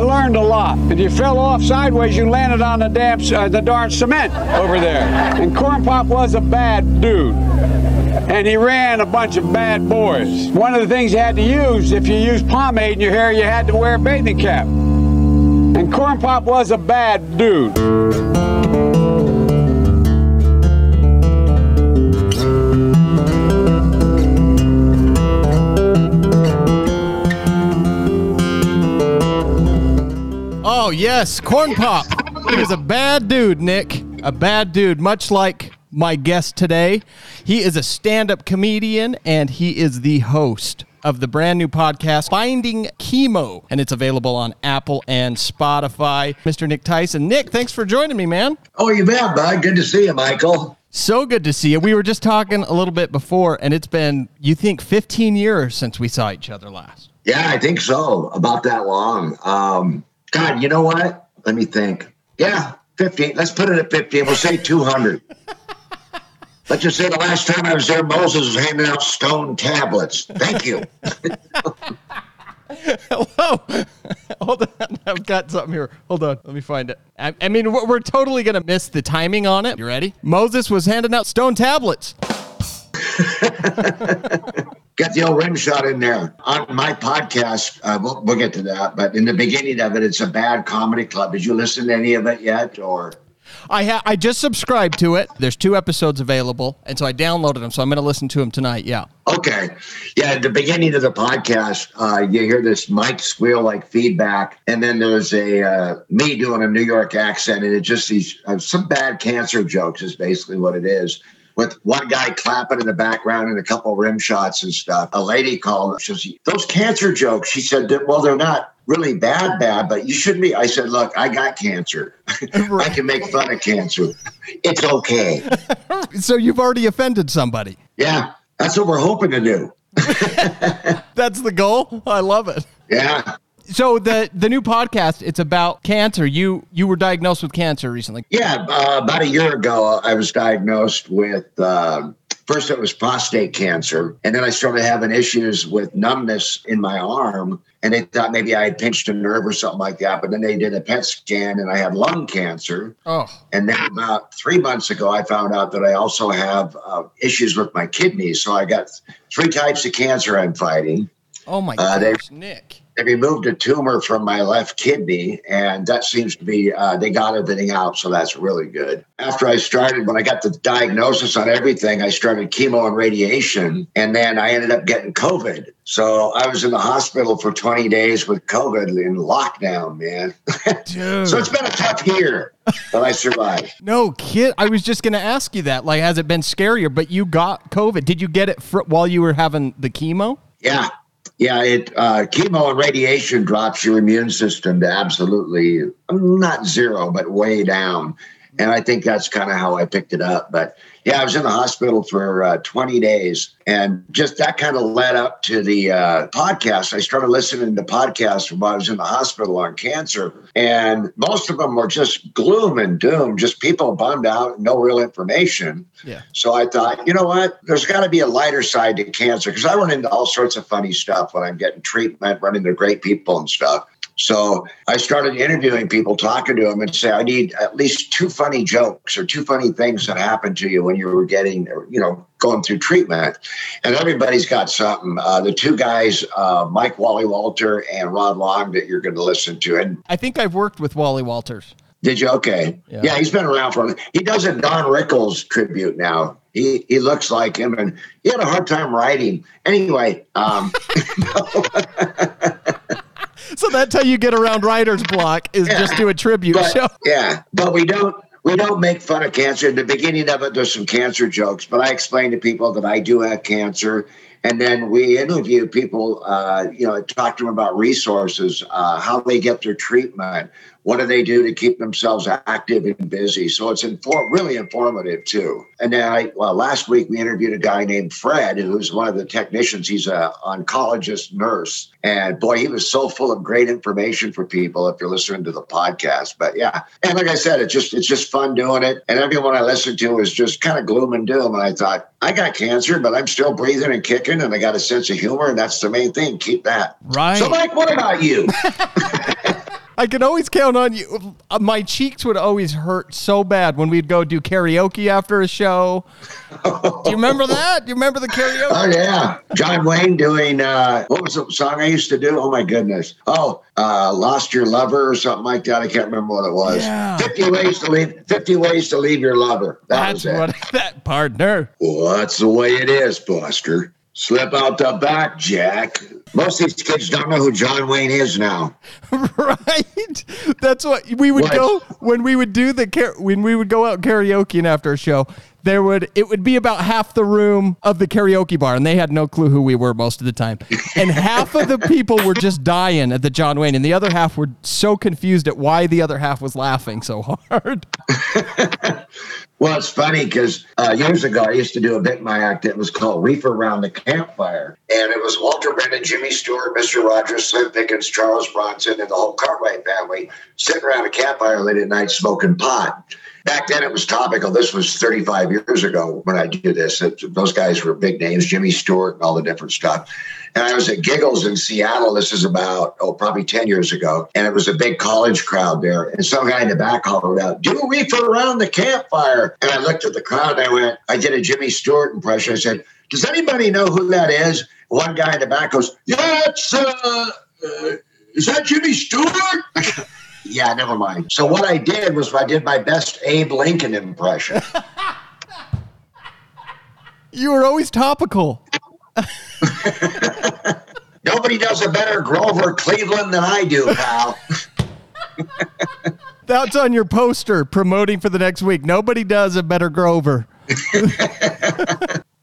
I learned a lot. If you fell off sideways, you landed on the damn, uh, the darn cement over there. And Corn Pop was a bad dude. And he ran a bunch of bad boys. One of the things you had to use, if you used pomade in your hair, you had to wear a bathing cap. And Corn Pop was a bad dude. Oh, yes, Corn Pop. He was a bad dude, Nick. A bad dude, much like my guest today. He is a stand up comedian and he is the host of the brand new podcast, Finding Chemo, and it's available on Apple and Spotify. Mr. Nick Tyson. Nick, thanks for joining me, man. Oh, you bet, bud. Good to see you, Michael. So good to see you. We were just talking a little bit before, and it's been, you think, 15 years since we saw each other last. Yeah, I think so. About that long. Um, God, you know what? Let me think. Yeah, 15. Let's put it at 15. We'll say 200. Let's just say the last time I was there, Moses was handing out stone tablets. Thank you. Hello. Hold on. I've got something here. Hold on. Let me find it. I, I mean, we're, we're totally going to miss the timing on it. You ready? Moses was handing out stone tablets. Got the old rim shot in there. On my podcast, uh, we'll, we'll get to that. But in the beginning of it, it's a bad comedy club. Did you listen to any of it yet? Or I ha- I just subscribed to it. There's two episodes available, and so I downloaded them. So I'm going to listen to them tonight. Yeah. Okay. Yeah, at the beginning of the podcast, uh, you hear this mic squeal like feedback, and then there's a uh, me doing a New York accent, and it just these uh, some bad cancer jokes is basically what it is. With one guy clapping in the background and a couple rim shots and stuff. A lady called. She says, "Those cancer jokes." She said, "Well, they're not really bad, bad, but you shouldn't be." I said, "Look, I got cancer. I can make fun of cancer. It's okay." So you've already offended somebody. Yeah, that's what we're hoping to do. That's the goal. I love it. Yeah. So the the new podcast, it's about cancer. You you were diagnosed with cancer recently. Yeah, uh, about a year ago, I was diagnosed with uh, first it was prostate cancer, and then I started having issues with numbness in my arm, and they thought maybe I had pinched a nerve or something like that. But then they did a PET scan, and I had lung cancer. Oh. And then about three months ago, I found out that I also have uh, issues with my kidneys. So I got three types of cancer I'm fighting. Oh my Uh, they- Nick. They removed a tumor from my left kidney, and that seems to be, uh, they got everything out. So that's really good. After I started, when I got the diagnosis on everything, I started chemo and radiation, and then I ended up getting COVID. So I was in the hospital for 20 days with COVID in lockdown, man. Dude. so it's been a tough year, but I survived. No kid. I was just going to ask you that. Like, has it been scarier? But you got COVID. Did you get it fr- while you were having the chemo? Yeah. Yeah, it uh, chemo and radiation drops your immune system to absolutely not zero, but way down. And I think that's kind of how I picked it up. But yeah, I was in the hospital for uh, 20 days, and just that kind of led up to the uh, podcast. I started listening to podcasts while I was in the hospital on cancer, and most of them were just gloom and doom, just people bummed out, no real information. Yeah. So I thought, you know what? There's got to be a lighter side to cancer because I run into all sorts of funny stuff when I'm getting treatment, running into great people and stuff. So I started interviewing people, talking to them, and say, I need at least two funny jokes or two funny things that happened to you when you were getting, you know, going through treatment. And everybody's got something. Uh, the two guys, uh, Mike Wally Walter and Rod Long, that you're going to listen to. And I think I've worked with Wally Walters. did you? Okay. Yeah. Yeah, he's been around for. A he does a Don Rickles tribute now. He he looks like him, and he had a hard time writing. Anyway, um, So that's how you get around writer's block is Yeah. just do a tribute but show. yeah, but we don't we don't make fun of cancer. In the beginning of it, there's some cancer jokes, but I explain to people that I do have cancer. And then we interview people, uh, you know, talk to them about resources, uh, how they get their treatment, what do they do to keep themselves active and busy. So it's infor- really informative too. And then I, well, last week we interviewed a guy named Fred, who's one of the technicians. He's a oncologist nurse, and boy, he was so full of great information for people. If you're listening to the podcast, but yeah, and like I said, it's just it's just fun doing it. And everyone I listened to was just kind of gloom and doom. And I thought, I got cancer, but I'm still breathing and kicking, and I got a sense of humor, and that's the main thing. Keep that. Right. So, Mike, what about you? I could always count on you. Uh, My cheeks would always hurt so bad when we'd go do karaoke after a show. Do you remember that? Do you remember the karaoke? Oh yeah, John Wayne doing uh, what was the song I used to do? Oh my goodness! Oh, uh, lost your lover or something like that. I can't remember what it was. Yeah. Fifty ways to leave. Fifty ways to leave your lover. That That's was it. what that partner. Well, that's the way it is, Buster. Slip out the back, Jack. Most of these kids don't know who John Wayne is now. right? That's what we would What? go when we would do the car- when we would go out karaoke after a show. There would it would be about half the room of the karaoke bar, and they had no clue who we were most of the time. And half of the people were just dying at the John Wayne, and the other half were so confused at why the other half was laughing so hard. Well, it's funny because uh, years ago I used to do a bit in my act that was called Reefer Around the Campfire. And it was Walter Brennan, Jimmy Stewart, Mr. Rogers, Slim Pickens, Charles Bronson, and the whole Cartwright family sitting around a campfire late at night smoking pot. Back then it was topical. This was 35 years ago when I did this. It- those guys were big names, Jimmy Stewart and all the different stuff. And I was at Giggles in Seattle. This is about, oh, probably 10 years ago. And it was a big college crowd there. And some guy in the back hollered out, Do a reefer around the campfire. And I looked at the crowd and I went, I did a Jimmy Stewart impression. I said, Does anybody know who that is? One guy in the back goes, Yeah, it's, uh, uh is that Jimmy Stewart? yeah, never mind. So what I did was I did my best Abe Lincoln impression. You were always topical. Nobody does a better Grover Cleveland than I do, pal. That's on your poster promoting for the next week. Nobody does a better Grover.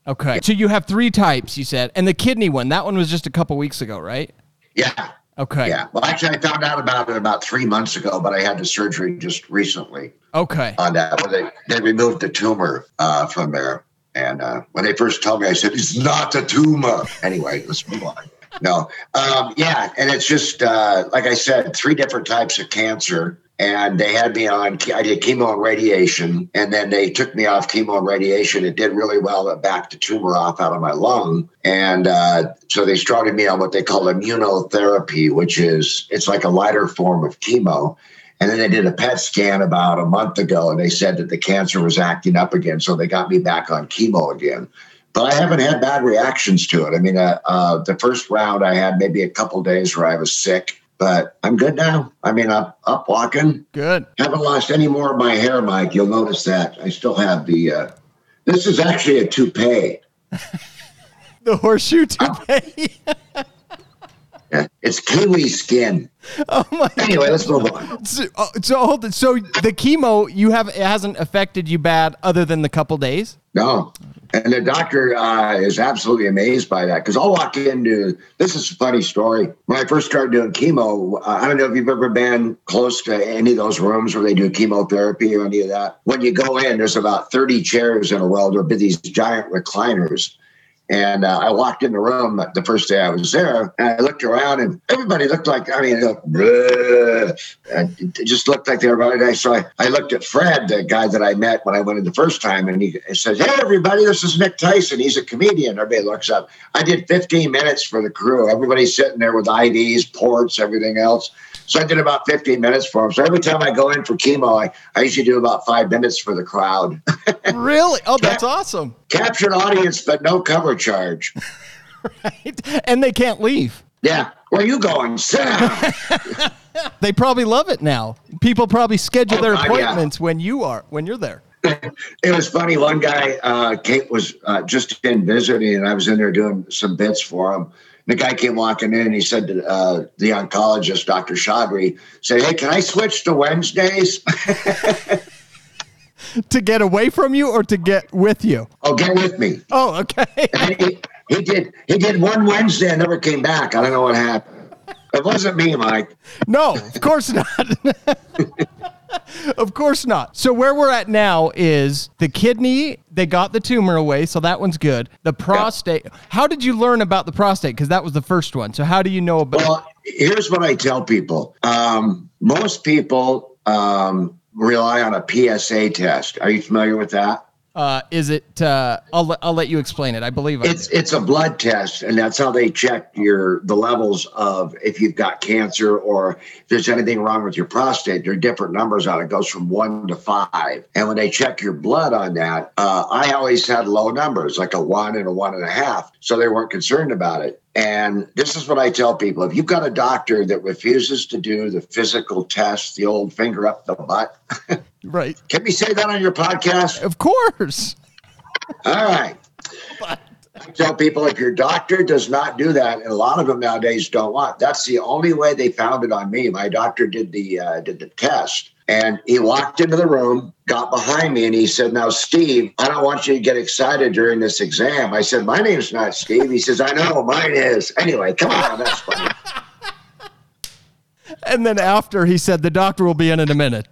okay. So you have three types, you said. And the kidney one, that one was just a couple weeks ago, right? yeah. Okay. Yeah. Well, actually, I found out about it about three months ago, but I had the surgery just recently Okay. on that. Where they, they removed the tumor uh, from there. And uh, when they first told me, I said, it's not a tumor. Anyway, let's move on. No. Um, yeah. And it's just, uh, like I said, three different types of cancer. And they had me on, I did chemo and radiation. And then they took me off chemo and radiation. It did really well. It backed the tumor off out of my lung. And uh, so they started me on what they call immunotherapy, which is, it's like a lighter form of chemo. And then they did a PET scan about a month ago, and they said that the cancer was acting up again. So they got me back on chemo again. But I haven't had bad reactions to it. I mean, uh, uh, the first round I had maybe a couple days where I was sick, but I'm good now. I mean, I'm up walking. Good. Haven't lost any more of my hair, Mike. You'll notice that. I still have the. Uh, this is actually a toupee. The horseshoe toupee. Yeah, It's kiwi skin. oh my Anyway, let's move on. So, uh, so hold it. So the chemo you have it hasn't affected you bad other than the couple days. No. And the doctor uh, is absolutely amazed by that because I'll walk into this is a funny story. When I first started doing chemo, uh, I don't know if you've ever been close to any of those rooms where they do chemotherapy or any of that. When you go in, there's about 30 chairs in a row. There'll be these giant recliners. And uh, I walked in the room the first day I was there, and I looked around, and everybody looked like I mean, it just looked like they were about it. So I, I looked at Fred, the guy that I met when I went in the first time, and he says, "Hey, everybody, this is Nick Tyson. He's a comedian." Everybody looks up. I did 15 minutes for the crew. Everybody's sitting there with IDs, ports, everything else. So I did about 15 minutes for him. So every time I go in for chemo, I, I usually do about five minutes for the crowd. Really? Oh, that's awesome. Captured audience, but no cover charge. Right? And they can't leave. Yeah. Where are you going? Sit down. They probably love it now. People probably schedule Oh, their God, yeah. appointments when you are when you're there. it was funny. One guy, uh, Kate was uh, just in visiting, and I was in there doing some bits for him. The guy came walking in, and he said to uh, the oncologist, Dr. Chaudhry, said, "Hey, can I switch to Wednesdays? To get away from you or to get with you? oh, get with me." Oh, okay. He, he did. He did one Wednesday and never came back. I don't know what happened. It wasn't me, Mike. No, of course not. of course not. So where we're at now is the kidney, they got the tumor away, so that one's good. The prostate. How did you learn about the prostate? Because that was the first one. So how do you know about Well, here's what I tell people. Um, most people um, rely on a PSA test. Are you familiar with that? Uh, is it? Uh, I'll let- I'll let you explain it. I believe I It's it's a blood test, and that's how they check your the levels of if you've got cancer or if there's anything wrong with your prostate. There are different numbers on it. It goes from one to five, and when they check your blood on that, uh, I always had low numbers, like a one and a one and a half, so they weren't concerned about it. And this is what I tell people: if you've got a doctor that refuses to do the physical test, the old finger up the butt, right. can we say that on your podcast? Of course. All right. I tell people if your doctor does not do that, and a lot of them nowadays don't want. That's the only way they found it on me. My doctor did the uh, did the test, and he walked into the room, got behind me, and he said, "Now, Steve, I don't want you to get excited during this exam." I said, "My name's not Steve." He says, "I know, mine is." Anyway, come on, that's funny. And then after he said, the doctor will be in in a minute.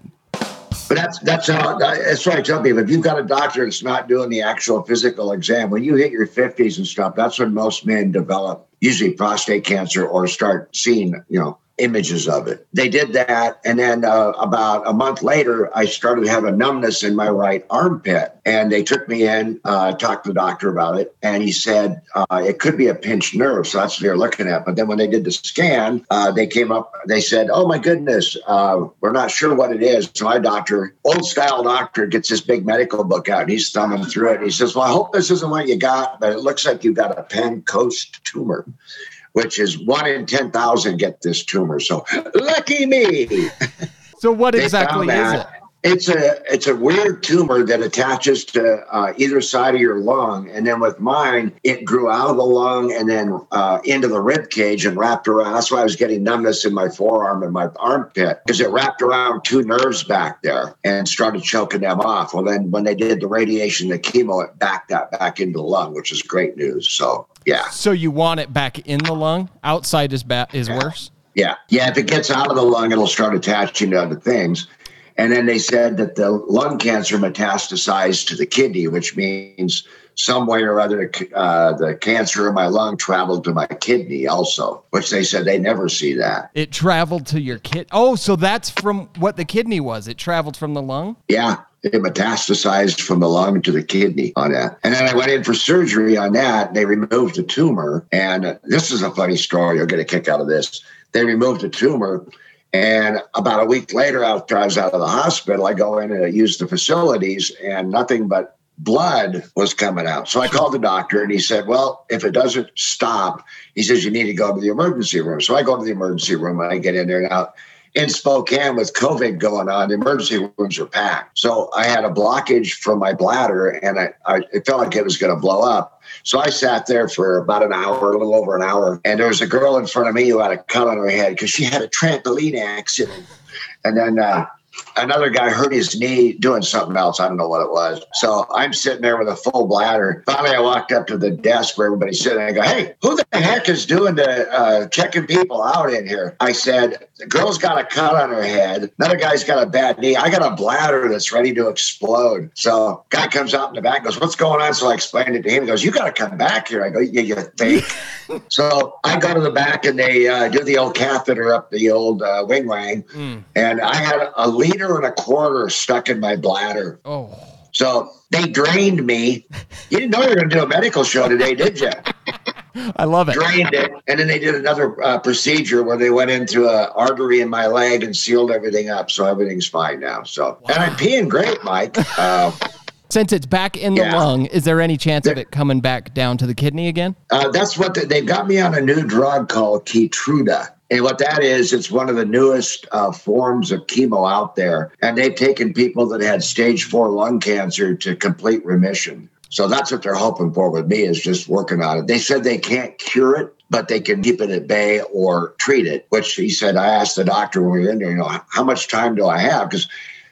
But that's that's how that's what I tell people. If you've got a doctor that's not doing the actual physical exam, when you hit your fifties and stuff, that's when most men develop usually prostate cancer or start seeing you know images of it. They did that, and then uh, about a month later, I started having numbness in my right armpit, and they took me in, uh, talked to the doctor about it, and he said uh, it could be a pinched nerve, so that's what they're looking at. But then when they did the scan, uh, they came up, they said, "Oh my goodness, uh, we're not sure what it is." So my doctor, old style doctor, gets this big medical book out, and he's thumbing through it. He says, "Well, I hope this isn't what you got, but it looks like you've got a Pancoast tumor." Which is one in 10,000 get this tumor. So lucky me. So what exactly is it? It's a it's a weird tumor that attaches to uh, either side of your lung, and then with mine, it grew out of the lung and then uh, into the rib cage and wrapped around. That's why I was getting numbness in my forearm and my armpit because it wrapped around two nerves back there and started choking them off. Well, then when they did the radiation, the chemo, it backed that back into the lung, which is great news. So yeah. So you want it back in the lung? Outside is ba- is worse. Yeah. Yeah. If it gets out of the lung, it'll start attaching to other things. And then they said that the lung cancer metastasized to the kidney, which means some way or other, uh, the cancer in my lung traveled to my kidney also, which they said they never see that. It traveled to your kid. Oh, so that's from what the kidney was. It traveled from the lung. Yeah. It metastasized from the lung to the kidney on that. And then I went in for surgery on that. They removed the tumor. And this is a funny story. You'll get a kick out of this. They removed the tumor. And about a week later, after I was out of the hospital, I go in and I use the facilities, and nothing but blood was coming out. So I called the doctor, and he said, "Well, if it doesn't stop, he says you need to go to the emergency room." So I go to the emergency room, and I get in there and now. In Spokane, with COVID going on, the emergency rooms are packed. So I had a blockage from my bladder, and I, I it felt like it was going to blow up. So I sat there for about an hour, a little over an hour, and there was a girl in front of me who had a cut on her head because she had a trampoline accident. And then uh, another guy hurt his knee doing something else. I don't know what it was. So I'm sitting there with a full bladder. Finally, I walked up to the desk where everybody's sitting. I go, "Hey, who the heck is doing the uh, checking people out in here?" I said, "The girl's got a cut on her head. Another guy's got a bad knee. I got a bladder that's ready to explode." So guy comes out in the back, goes, "What's going on?" So I explained it to him. He goes, "You got to come back here." I go, "Yeah, you think?" so I go to the back and they uh, do the old catheter up the old uh, wing wang, and I had a liter and a quarter stuck in my bladder. Oh, So they drained me. You didn't know you were going to do a medical show today, did you? I love it. Drained it, and then they did another uh, procedure where they went into an artery in my leg and sealed everything up. So everything's fine now. So and I'm peeing great, Mike. Uh, Since it's back in the Yeah. lung, is there any chance of it coming back down to the kidney again? Uh, that's what they, they've got me on a new drug called Keytruda. And what that is, it's one of the newest uh, forms of chemo out there. And they've taken people that had stage four lung cancer to complete remission. So that's what they're hoping for with me is just working on it. They said they can't cure it, but they can keep it at bay or treat it, which he said, I asked the doctor when we were in there, you know, how much time do I have? Because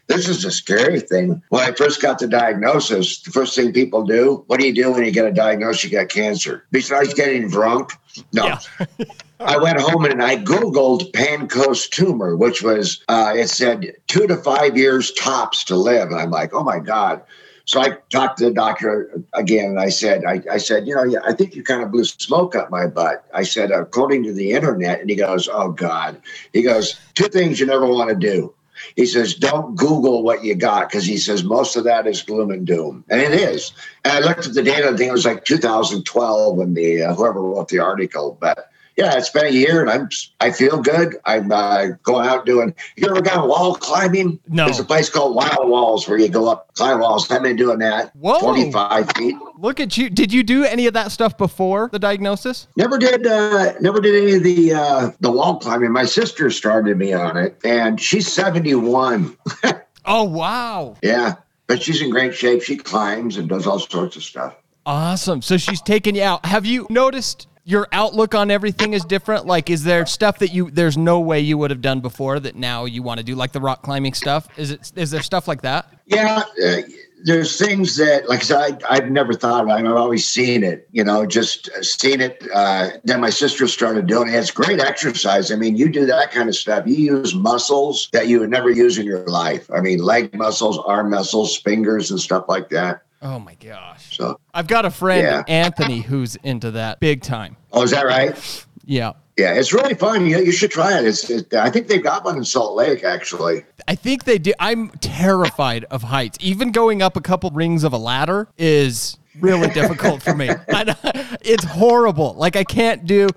this is a scary thing. When I first got the diagnosis, the first thing people do, what do you do when you get a diagnosis you got cancer? Besides getting drunk? No. I went home and I Googled Pancoast tumor, which was, uh, it said two to five years tops to live. And I'm like, oh my God. So I talked to the doctor again and I said, I, I said, you know, yeah, I think you kind of blew smoke up my butt. I said, according to the internet, and he goes, oh God. He goes, two things you never want to do he says, don't Google what you got because he says most of that is gloom and doom, and it is. And I looked at the data. I think it was like 2012 when the uh, whoever wrote the article, but yeah, it's been a year, and I'm I feel good. I'm uh, going out doing. You ever gone wall climbing? No. There's a place called Wild Walls where you go up climb walls. I've been doing that. Whoa. 45 feet. Look at you. Did you do any of that stuff before the diagnosis? Never did. Uh, never did any of the uh, the wall climbing. My sister started me on it, and she's 71. Oh, wow. yeah, but she's in great shape. She climbs and does all sorts of stuff. Awesome. So she's taken you out. Have you noticed your outlook on everything is different? Like, is there stuff that you there's no way you would have done before that now you want to do, like the rock climbing stuff? Is it is there stuff like that? Yeah, uh, there's things that, like I I've never thought about. it. I've always seen it, you know, just seen it. Uh, then my sister started doing it. It's great exercise. I mean, you do that kind of stuff. You use muscles that you would never use in your life. I mean, leg muscles, arm muscles, fingers, and stuff like that. Oh my gosh. So, I've got a friend, Yeah. Anthony, who's into that big time. oh, is that right? Yeah. Yeah, it's really fun. You, you should try it. It's, it, I think they've got one in Salt Lake, actually. I think they do. I'm terrified of heights. Even going up a couple rings of a ladder is really difficult for me. I, it's horrible. Like I can't do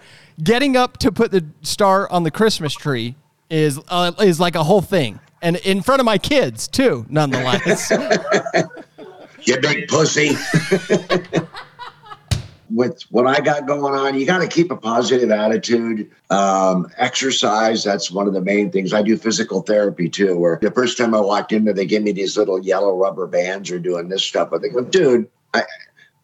getting up to put the star on the Christmas tree is uh, is like a whole thing, and in front of my kids too. Nonetheless, You big pussy. With what I got going on, you got to keep a positive attitude. Um, exercise, that's one of the main things. I do physical therapy too, where the first time I walked in there, they give me these little yellow rubber bands or doing this stuff. But they go, dude, I,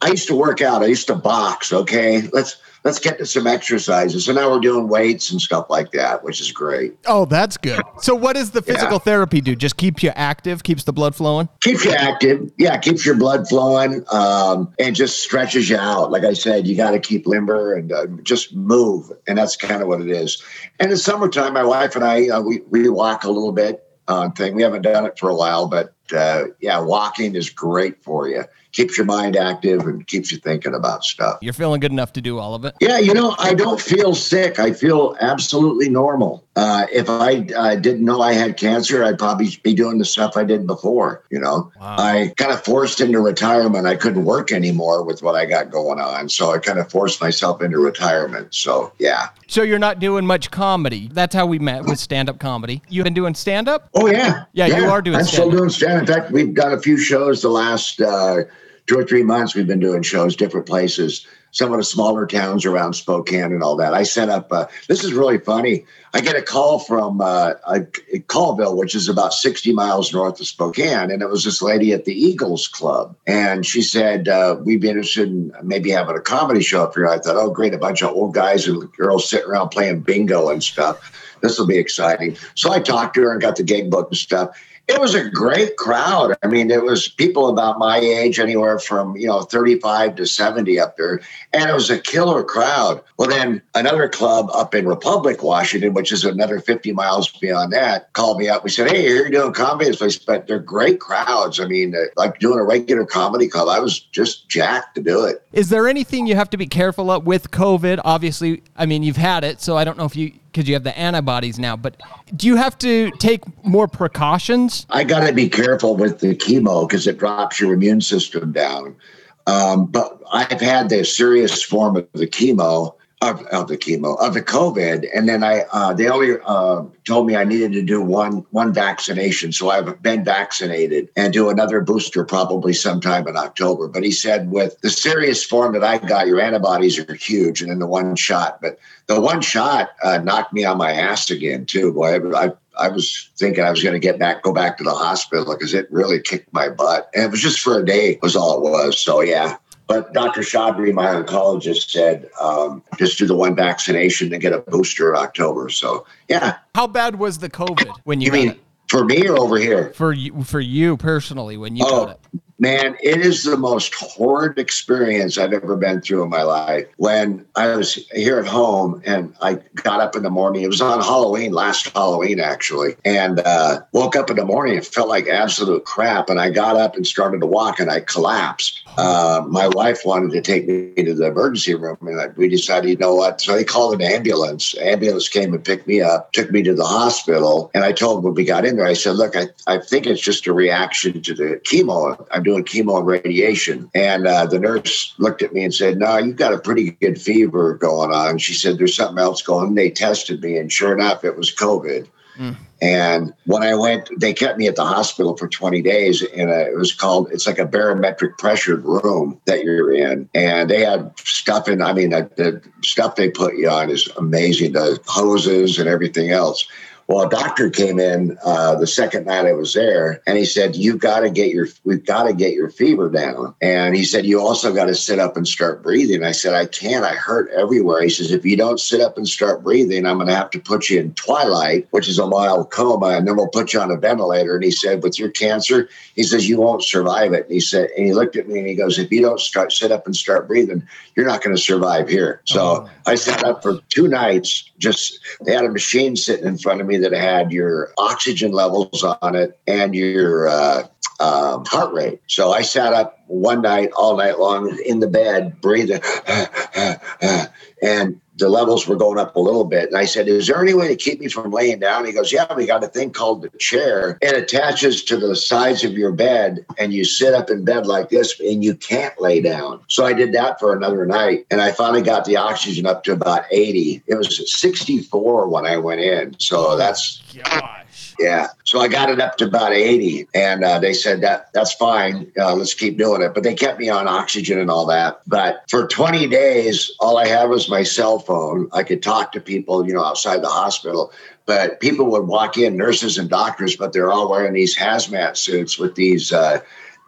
I used to work out. I used to box. Okay, let's let's get to some exercises. So now we're doing weights and stuff like that, which is great. oh, that's good. So, what does the physical therapy do? Just keeps you active, keeps the blood flowing. keeps you active. Yeah, keeps your blood flowing, um, and just stretches you out. Like I said, you got to keep limber and uh, just move, and that's kind of what it is. And in summertime, my wife and I uh, we we walk a little bit. Uh, thing we haven't done it for a while, but uh, yeah, walking is great for you. Keeps your mind active and keeps you thinking about stuff. You're feeling good enough to do all of it. Yeah, you know, I don't feel sick. I feel absolutely normal. Uh, if I uh, didn't know I had cancer, I'd probably be doing the stuff I did before. You know, Wow. I kind of forced into retirement. I couldn't work anymore with what I got going on, so I kind of forced myself into retirement. So yeah. So you're not doing much comedy. That's how we met with stand-up comedy. You've been doing stand-up. Oh yeah, Yeah, you are doing I'm still stand-up. doing stand. In fact, we've done a few shows the last uh, two or three months. We've been doing shows different places, some of the smaller towns around Spokane and all that. I set up. Uh, this is really funny. I get a call from uh, a, Colville, which is about 60 miles north of Spokane, and it was this lady at the Eagles Club, and she said uh, we'd be interested in maybe having a comedy show up here. I thought, oh great, a bunch of old guys and girls sitting around playing bingo and stuff this will be exciting. So I talked to her and got the gig book and stuff. It was a great crowd. I mean, it was people about my age, anywhere from, you know, 35 to 70 up there. And it was a killer crowd. Well, then another club up in Republic, Washington, which is another 50 miles beyond that, called me up. We said, Hey, you're doing comedy this place, but they're great crowds. I mean, uh, like doing a regular comedy club, I was just jacked to do it. Is there anything you have to be careful of with COVID? Obviously, I mean, you've had it, so I don't know if you, because you have the antibodies now, but do you have to take more precautions? I got to be careful with the chemo because it drops your immune system down. Um, but I've had the serious form of the chemo of, of the chemo of the COVID, and then I uh, they only uh, told me I needed to do one one vaccination, so I've been vaccinated and do another booster probably sometime in October. But he said with the serious form that I got, your antibodies are huge, and then the one shot, but the one shot uh, knocked me on my ass again too. Boy, I, I I was thinking I was going to get back, go back to the hospital because it really kicked my butt. And it was just for a day, was all it was. So yeah. But Dr. Shabri, my oncologist, said um, just do the one vaccination and get a booster in October. So yeah. How bad was the COVID when you, You mean it? for me or over here? For you, for you personally, when you Oh, got it? Man, it is the most horrid experience I've ever been through in my life. When I was here at home and I got up in the morning, it was on Halloween, last Halloween actually, and uh, woke up in the morning. It felt like absolute crap. And I got up and started to walk and I collapsed. Uh, my wife wanted to take me to the emergency room and we decided, you know what? So they called an ambulance. Ambulance came and picked me up, took me to the hospital. And I told them when we got in there, I said, look, I, I think it's just a reaction to the chemo. I'm doing chemo and radiation. And uh, the nurse looked at me and said, no, you've got a pretty good fever going on. She said, there's something else going on. They tested me and sure enough, it was COVID. And when I went, they kept me at the hospital for 20 days. And uh, it was called, it's like a barometric pressured room that you're in. And they had stuff in, I mean, the, the stuff they put you on is amazing the hoses and everything else. Well, a doctor came in uh, the second night I was there, and he said, "You got to get your, we've got to get your fever down." And he said, "You also got to sit up and start breathing." I said, "I can't. I hurt everywhere." He says, "If you don't sit up and start breathing, I'm going to have to put you in twilight, which is a mild coma, and then we'll put you on a ventilator." And he said, "With your cancer," he says, "You won't survive it." And he said, and he looked at me and he goes, "If you don't start sit up and start breathing, you're not going to survive here." So I sat up for two nights. Just they had a machine sitting in front of me that had your oxygen levels on it and your uh, um, heart rate. So I sat up one night, all night long in the bed, breathing, and the levels were going up a little bit. And I said, Is there any way to keep me from laying down? He goes, Yeah, we got a thing called the chair. It attaches to the sides of your bed, and you sit up in bed like this, and you can't lay down. So I did that for another night, and I finally got the oxygen up to about 80. It was 64 when I went in. So that's. Yeah. So I got it up to about 80 and uh, they said that that's fine. Uh, let's keep doing it. But they kept me on oxygen and all that. But for 20 days, all I had was my cell phone. I could talk to people, you know, outside the hospital. But people would walk in, nurses and doctors, but they're all wearing these hazmat suits with these uh,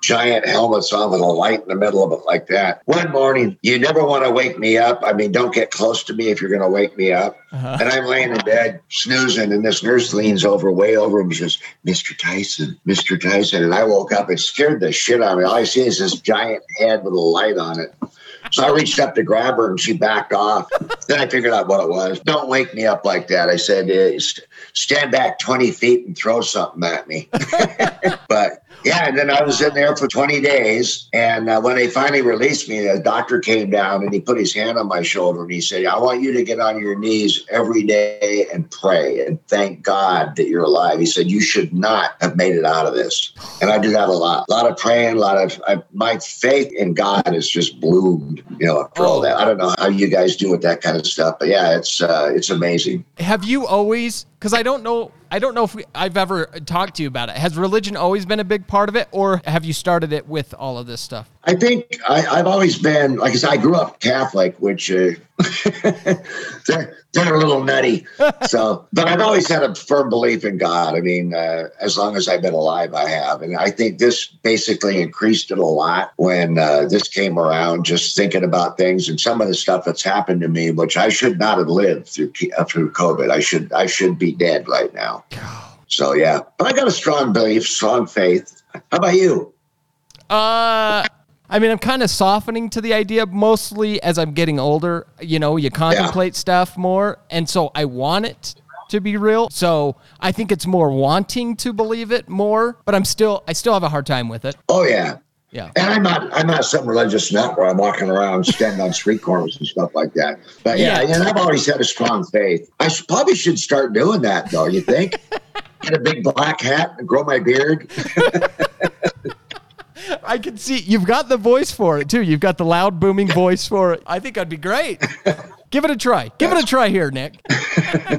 giant helmets on with a light in the middle of it like that. One morning, you never want to wake me up. I mean, don't get close to me if you're going to wake me up. Uh-huh. And I'm laying in bed snoozing, and this nurse leans over, way over, and says, Mr. Tyson, Mr. Tyson. And I woke up, it scared the shit out of me. All I see is this giant head with a light on it. So I reached up to grab her and she backed off. then I figured out what it was. Don't wake me up like that. I said, st- stand back 20 feet and throw something at me. but yeah, and then I was in there for 20 days. And uh, when they finally released me, the doctor came down and he put his hand on my shoulder and he said, I want you to get on your knees every day and pray and thank God that you're alive. He said, You should not have made it out of this. And I do that a lot. A lot of praying, a lot of I, my faith in God has just bloomed, you know, after all that. I don't know how you guys do with that kind of stuff, but yeah, it's uh, it's amazing. Have you always? Because I don't know. I don't know if we, I've ever talked to you about it. Has religion always been a big part of it, or have you started it with all of this stuff? I think I, I've always been, like I said, I grew up Catholic, which uh, they're, they're a little nutty. So, but I've always had a firm belief in God. I mean, uh, as long as I've been alive, I have. And I think this basically increased it a lot when uh, this came around, just thinking about things and some of the stuff that's happened to me, which I should not have lived through, uh, through COVID. I should, I should be dead right now. So, yeah, but I got a strong belief, strong faith. How about you? Uh, I mean, I'm kind of softening to the idea mostly as I'm getting older. You know, you contemplate stuff more. And so I want it to be real. So I think it's more wanting to believe it more, but I'm still, I still have a hard time with it. Oh, yeah. Yeah. And I'm not I'm not some religious nut where I'm walking around standing on street corners and stuff like that. But yeah, Yeah. and I've always had a strong faith. I probably should start doing that though. You think? Get a big black hat and grow my beard. I can see you've got the voice for it too. You've got the loud booming voice for it. I think I'd be great. Give it a try. Give it a try here, Nick.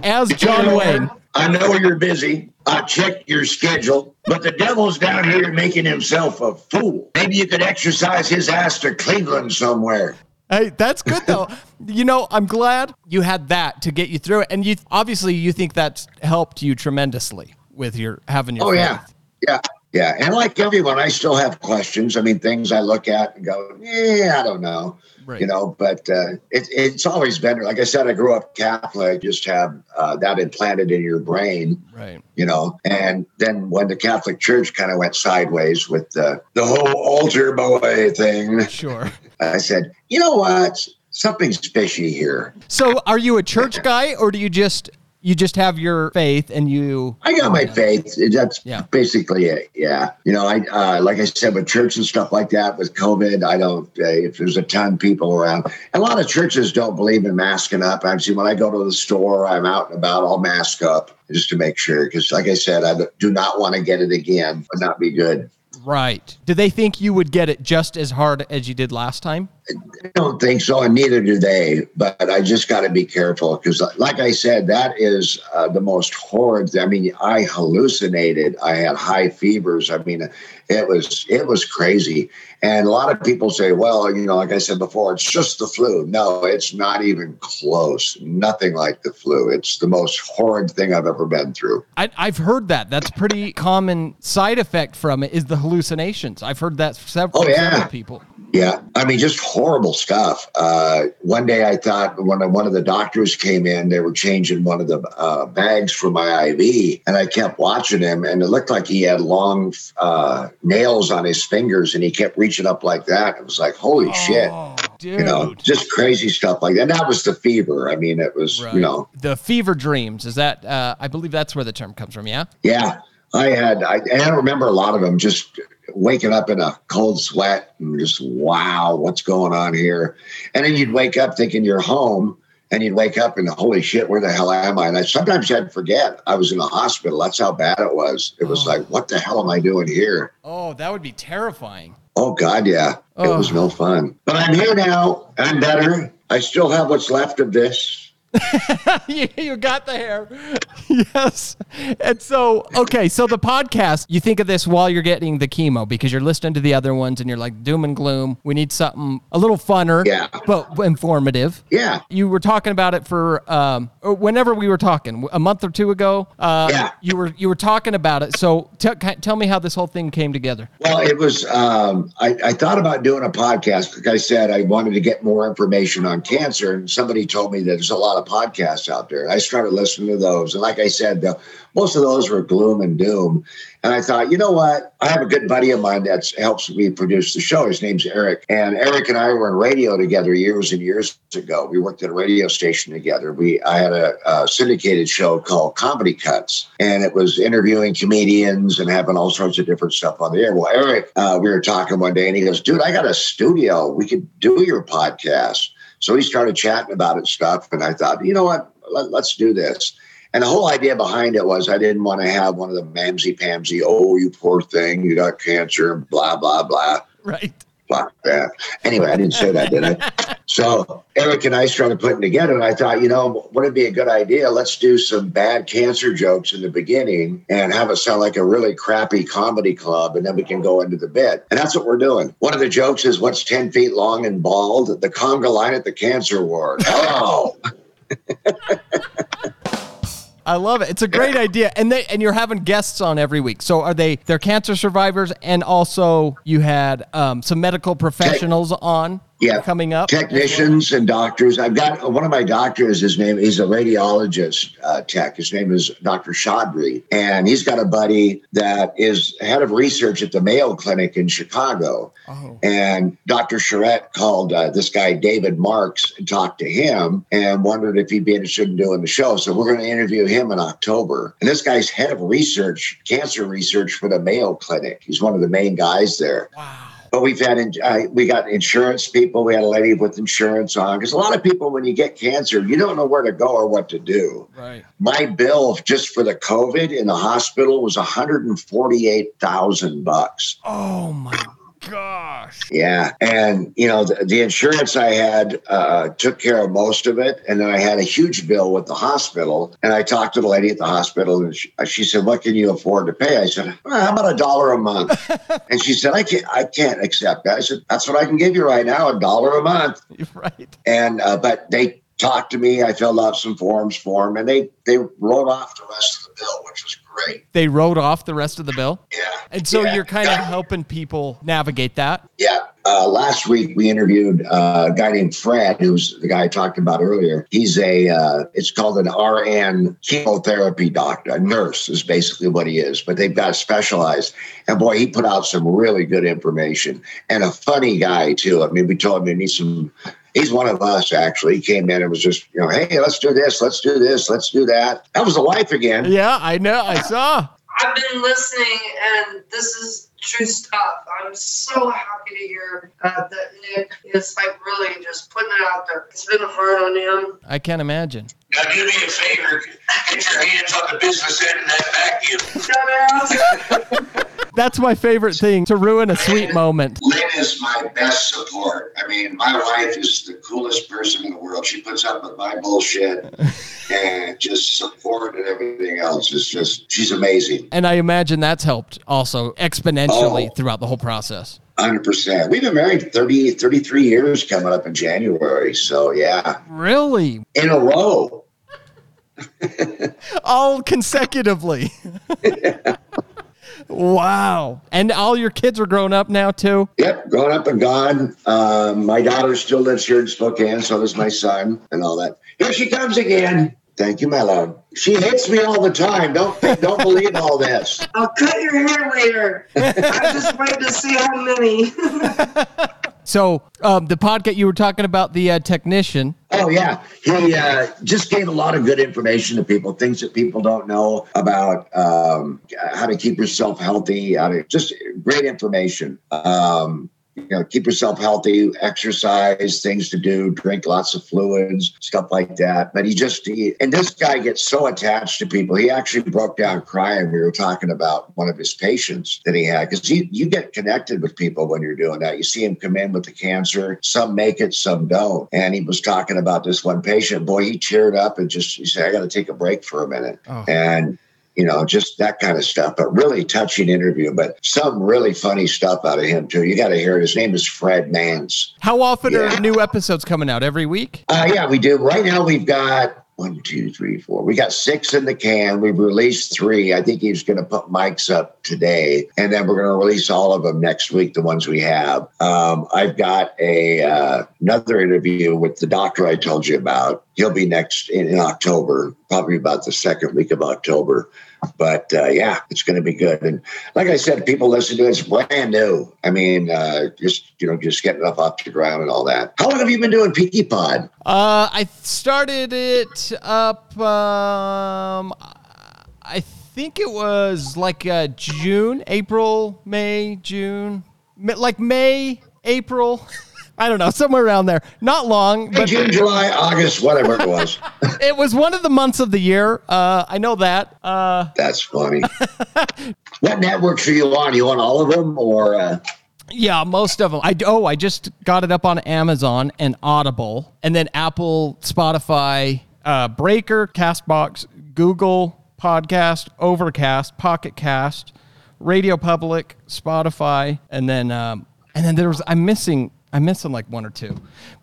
As John Wayne. I know you're busy. I checked your schedule, but the devil's down here making himself a fool. Maybe you could exercise his ass to Cleveland somewhere. Hey, that's good though. you know, I'm glad you had that to get you through it, and you obviously you think that's helped you tremendously with your having your. Oh faith. yeah, yeah, Yeah, and like everyone, I still have questions. I mean, things I look at and go, yeah, I don't know, Right. you know. But uh, it, it's always been like I said. I grew up Catholic, just have uh, that implanted in your brain, Right. you know. And then when the Catholic Church kind of went sideways with the the whole altar boy thing, Sure. I said, you know what? Something's fishy here. So, are you a church guy, or do you just you just have your faith and you? I got my faith. That's Yeah. basically it. Yeah. You know, I uh, like I said with church and stuff like that. With COVID, I don't. Uh, if there's a ton of people around, a lot of churches don't believe in masking up. Actually, when I go to the store, I'm out and about. I'll mask up just to make sure. Because, like I said, I do not want to get it again. Would not be good. Right. Do they think you would get it just as hard as you did last time? I don't think so, and neither do they. But I just got to be careful because, like I said, that is uh, the most horrid. I mean, I hallucinated. I had high fevers. I mean, it was it was crazy. And a lot of people say, "Well, you know, like I said before, it's just the flu." No, it's not even close. Nothing like the flu. It's the most horrid thing I've ever been through. I, I've heard that. That's pretty common side effect from it is the hallucinations. I've heard that several, Oh, yeah. several people. Yeah, I mean, just horrible stuff. Uh, one day, I thought when one of the doctors came in, they were changing one of the uh, bags for my IV, and I kept watching him, and it looked like he had long uh, nails on his fingers, and he kept reaching up like that. It was like, holy shit, Oh, dude. you know, just crazy stuff like that. And that was the fever. I mean, it was, Right. you know, the fever dreams. Is that? Uh, I believe that's where the term comes from. Yeah. Yeah, I had. I, and I remember a lot of them just waking up in a cold sweat and just wow, what's going on here? And then you'd wake up thinking you're home, and you'd wake up and holy shit, where the hell am I? And I sometimes I'd forget I was in a hospital. That's how bad it was. It was Oh. like, what the hell am I doing here? Oh, that would be terrifying. Oh God, yeah, it was Oh. no fun. But I'm here now. I'm better. I still have what's left of this. you, you got the hair. yes. And so, okay, so the podcast, you think of this while you're getting the chemo because you're listening to the other ones and you're like doom and gloom. We need something a little funner, Yeah. but informative. Yeah. You were talking about it for um, whenever we were talking a month or two ago. Uh, Yeah. You were you were talking about it. So t- tell me how this whole thing came together. Well, it was. Um, I, I thought about doing a podcast. Like I said, I wanted to get more information on cancer, and somebody told me that there's a lot of podcasts out there. I started listening to those, and like I said, the, most of those were gloom and doom. And I thought, you know what? I have a good buddy of mine that helps me produce the show. His name's Eric, and Eric and I were in radio together years and years ago. We worked at a radio station together. We I had a, a syndicated show called Comedy Cuts, and it was interviewing comedians and having all sorts of different stuff on the air. Well, Eric, uh, we were talking one day, and he goes, "Dude, I got a studio. We could do your podcast." So he started chatting about it stuff, and I thought, you know what? Let, let's do this. And the whole idea behind it was I didn't want to have one of the mamsy pamsy, oh, you poor thing, you got cancer, blah, blah, blah. Right. Fuck that. Anyway, I didn't say that, did I? So Eric and I started putting together, and I thought, you know, wouldn't it be a good idea? Let's do some bad cancer jokes in the beginning and have it sound like a really crappy comedy club, and then we can go into the bit. And that's what we're doing. One of the jokes is what's 10 feet long and bald? The conga line at the cancer ward. Hello. I love it. It's a great idea, and they and you're having guests on every week. So are they? They're cancer survivors, and also you had um, some medical professionals on. Yeah. coming up. technicians and doctors. I've got one of my doctors. His name he's a radiologist uh, tech. His name is Dr. Chaudhry, and he's got a buddy that is head of research at the Mayo Clinic in Chicago. Oh. And Dr. Charette called uh, this guy David Marks and talked to him and wondered if he'd be interested in doing the show. So we're going to interview him in October. And this guy's head of research, cancer research for the Mayo Clinic. He's one of the main guys there. Wow. But we've had uh, we got insurance people. We had a lady with insurance on because a lot of people, when you get cancer, you don't know where to go or what to do. Right. My bill just for the COVID in the hospital was one hundred and forty-eight thousand bucks. Oh my gosh. Yeah, and you know the, the insurance I had uh, took care of most of it, and then I had a huge bill with the hospital. And I talked to the lady at the hospital, and she, she said, "What can you afford to pay?" I said, well, "How about a dollar a month?" and she said, "I can't, I can't accept that." I said, "That's what I can give you right now, a dollar a month." Right. And uh, but they talked to me. I filled out some forms for them, and they they wrote off the rest of the bill, which was great. They wrote off the rest of the bill. Yeah. And so Yeah. you're kind of helping people navigate that. Yeah. Uh, last week we interviewed uh, a guy named Fred, who's the guy I talked about earlier. He's a, uh, it's called an RN chemotherapy doctor. A nurse is basically what he is, but they've got specialized. And boy, he put out some really good information and a funny guy too. I mean, we told him he needs some. He's one of us, actually. He came in and was just, you know, hey, let's do this, let's do this, let's do that. That was a life again. Yeah, I know. I saw. I've been listening, and this is true stuff. I'm so happy to hear uh, that Nick is like really just putting it out there. It's been hard on him. I can't imagine. Now, do me a favor, get your hands on the business end of that vacuum. Dumbass. That's my favorite thing to ruin a sweet moment. Lynn is my best support. I mean, my wife is the coolest person in the world. She puts up with my bullshit and just support and everything else. It's just, she's amazing. And I imagine that's helped also exponentially Oh. throughout the whole process. 100%. We've been married 30, 33 years coming up in January. So, yeah, Really? in a row. All consecutively. wow. And all your kids are grown up now too? Yep, grown up and gone. Um, my daughter still lives here in Spokane. So does my son and all that. Here she comes again. Thank you, my love. She hits me all the time. Don't don't believe all this. I'll cut your hair later. I'm just waiting to see how many. So, um, the podcast you were talking about, the uh, technician. Oh yeah, he uh, just gave a lot of good information to people, things that people don't know about um, how to keep yourself healthy. How to just great information. Um, you know, keep yourself healthy, exercise, things to do, drink lots of fluids, stuff like that. But he just he, and this guy gets so attached to people. He actually broke down crying. We were talking about one of his patients that he had because you you get connected with people when you're doing that. You see him come in with the cancer. Some make it, some don't. And he was talking about this one patient. Boy, he cheered up and just he said, "I got to take a break for a minute." Oh. And you know, just that kind of stuff. But really touching interview, but some really funny stuff out of him too. You got to hear it. His name is Fred Mans. How often Yeah. are new episodes coming out? Every week? Uh, yeah, we do. Right now, we've got one, two, three, four. We got six in the can. We've released three. I think he's going to put mics up today, and then we're going to release all of them next week. The ones we have. Um, I've got a uh, another interview with the doctor I told you about. He'll be next in, in October, probably about the second week of October. But uh, yeah, it's going to be good. And like I said, people listen to it. It's brand new. I mean, uh, just you know, just getting it off the ground and all that. How long have you been doing Peaky Pod? Uh, I started it up. Um, I think it was like uh, June, April, May, June, like May, April. I don't know, somewhere around there. Not long, but June, July, August, whatever it was. it was one of the months of the year. Uh, I know that. Uh, That's funny. what networks are you on? You on all of them, or uh, yeah, most of them. I oh, I just got it up on Amazon and Audible, and then Apple, Spotify, uh, Breaker, Castbox, Google Podcast, Overcast, Pocket Cast, Radio Public, Spotify, and then um, and then there was I'm missing I'm missing like one or two,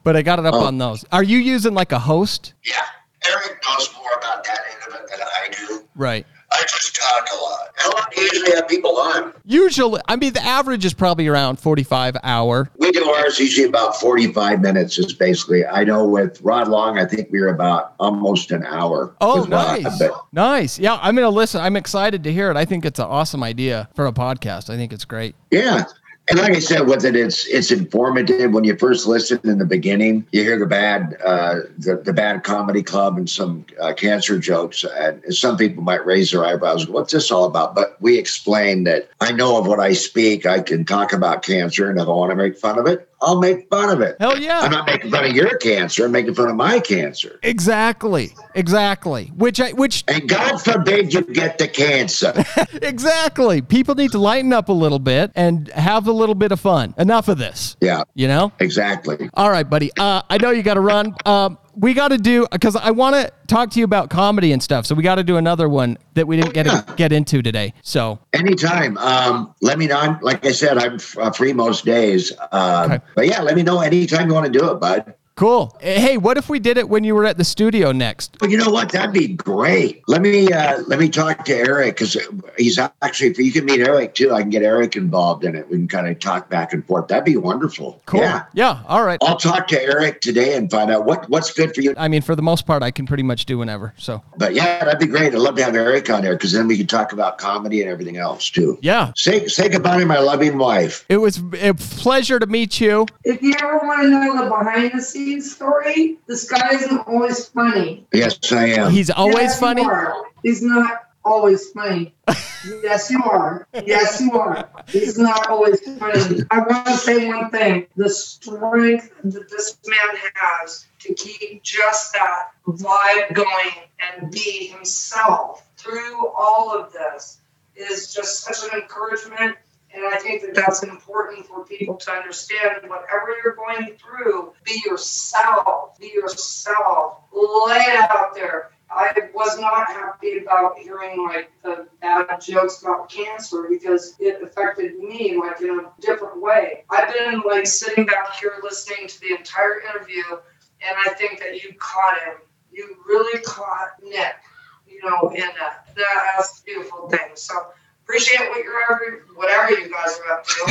but I got it up oh. on those. Are you using like a host? yeah? Eric knows more about that end of it than I do. Right. I just talk a lot. How long do you usually have people on? Usually, I mean, the average is probably around 45 hour. We do ours usually about forty-five minutes. Is basically. I know with Rod Long, I think we were about almost an hour. Oh, Rod, nice. Nice. Yeah, I'm going to listen. I'm excited to hear it. I think it's an awesome idea for a podcast. I think it's great. Yeah. And like I said, with it, it's it's informative. When you first listen in the beginning, you hear the bad uh, the, the bad comedy club and some uh, cancer jokes, and some people might raise their eyebrows. What's this all about? But we explain that I know of what I speak. I can talk about cancer, and I want to make fun of it, I'll make fun of it. Hell yeah. I'm not making fun of your cancer. I'm making fun of my cancer. Exactly. Exactly. Which I which And God forbid you get the cancer. exactly. People need to lighten up a little bit and have a little bit of fun. Enough of this. yeah, You know? exactly. All right, buddy. Uh, I know you got to run. Um, we got to do because I want to talk to you about comedy and stuff. So we got to do another one that we didn't get Yeah. get into today. So Anytime. Um, let me know. Like I said, I'm uh, free most days. Um, Okay. But yeah, let me know anytime you want to do it, bud. Cool. Hey, what if we did it when you were at the studio next? But you know what? That'd be great. Let me uh, let me talk to Eric because he's actually. If you can meet Eric too, I can get Eric involved in it. We can kind of talk back and forth. That'd be wonderful. Cool. Yeah. Yeah. All right. I'll talk to Eric today and find out what what's good for you. I mean, for the most part, I can pretty much do whenever. So, But yeah, that'd be great. I'd love to have Eric on there because then we can talk about comedy and everything else too. yeah. Say say goodbye to my loving wife. It was a pleasure to meet you. If you ever want to know the behind the scenes story, this guy isn't always funny. Yes, I am. He's always Yes, funny. He's not always funny. yes, you are. Yes, you are. He's not always funny. I want to say one thing: the strength that this man has to keep just that vibe going and be himself through all of this is just such an encouragement. And I think that that's important for people to understand. Whatever you're going through, be yourself. Be yourself. Lay it out there. I was not happy about hearing like the bad jokes about cancer because it affected me like in a different way. I've been like sitting back here listening to the entire interview, and I think that you caught him. You really caught Nick. You know, in uh, that. That's a beautiful thing. So appreciate what you're whatever you guys are up to.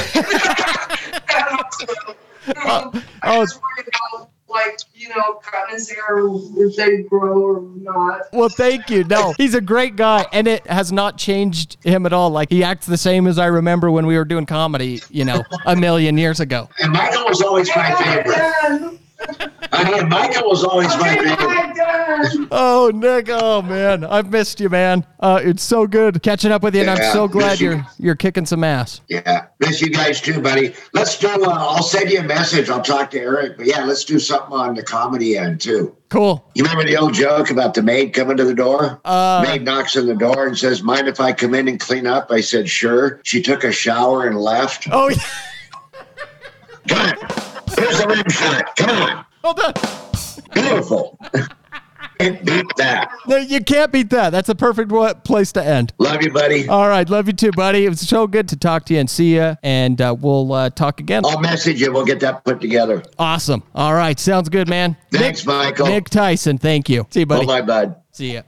Uh, I oh. just worry about like you know cutting his hair if they grow or not. Well, thank you. No, he's a great guy, and it has not changed him at all. Like he acts the same as I remember when we were doing comedy, you know, a million years ago. And Michael was always my favorite. I mean, Michael was always my favorite. Oh, Nick. Oh man, I've missed you, man. Uh, it's so good catching up with you, and I'm so glad you. you're you're kicking some ass. Yeah, miss you guys too, buddy. Let's do. Uh, I'll send you a message. I'll talk to Eric. But yeah, let's do something on the comedy end too. Cool. You remember the old joke about the maid coming to the door? Uh, maid knocks on the door and says, "Mind if I come in and clean up?" I said, "Sure." She took a shower and left. Oh, yeah. Come on, here's the rim shot. Come on, hold on. beautiful. Can't beat that. No, you can't beat that. That's a perfect place to end. Love you, buddy. All right, love you too, buddy. It was so good to talk to you and see you, and uh, we'll uh, talk again. I'll message you. We'll get that put together. Awesome. All right, sounds good, man. Thanks, Nick, Michael. Nick Tyson, thank you. See you, buddy. Bye, bud. See ya.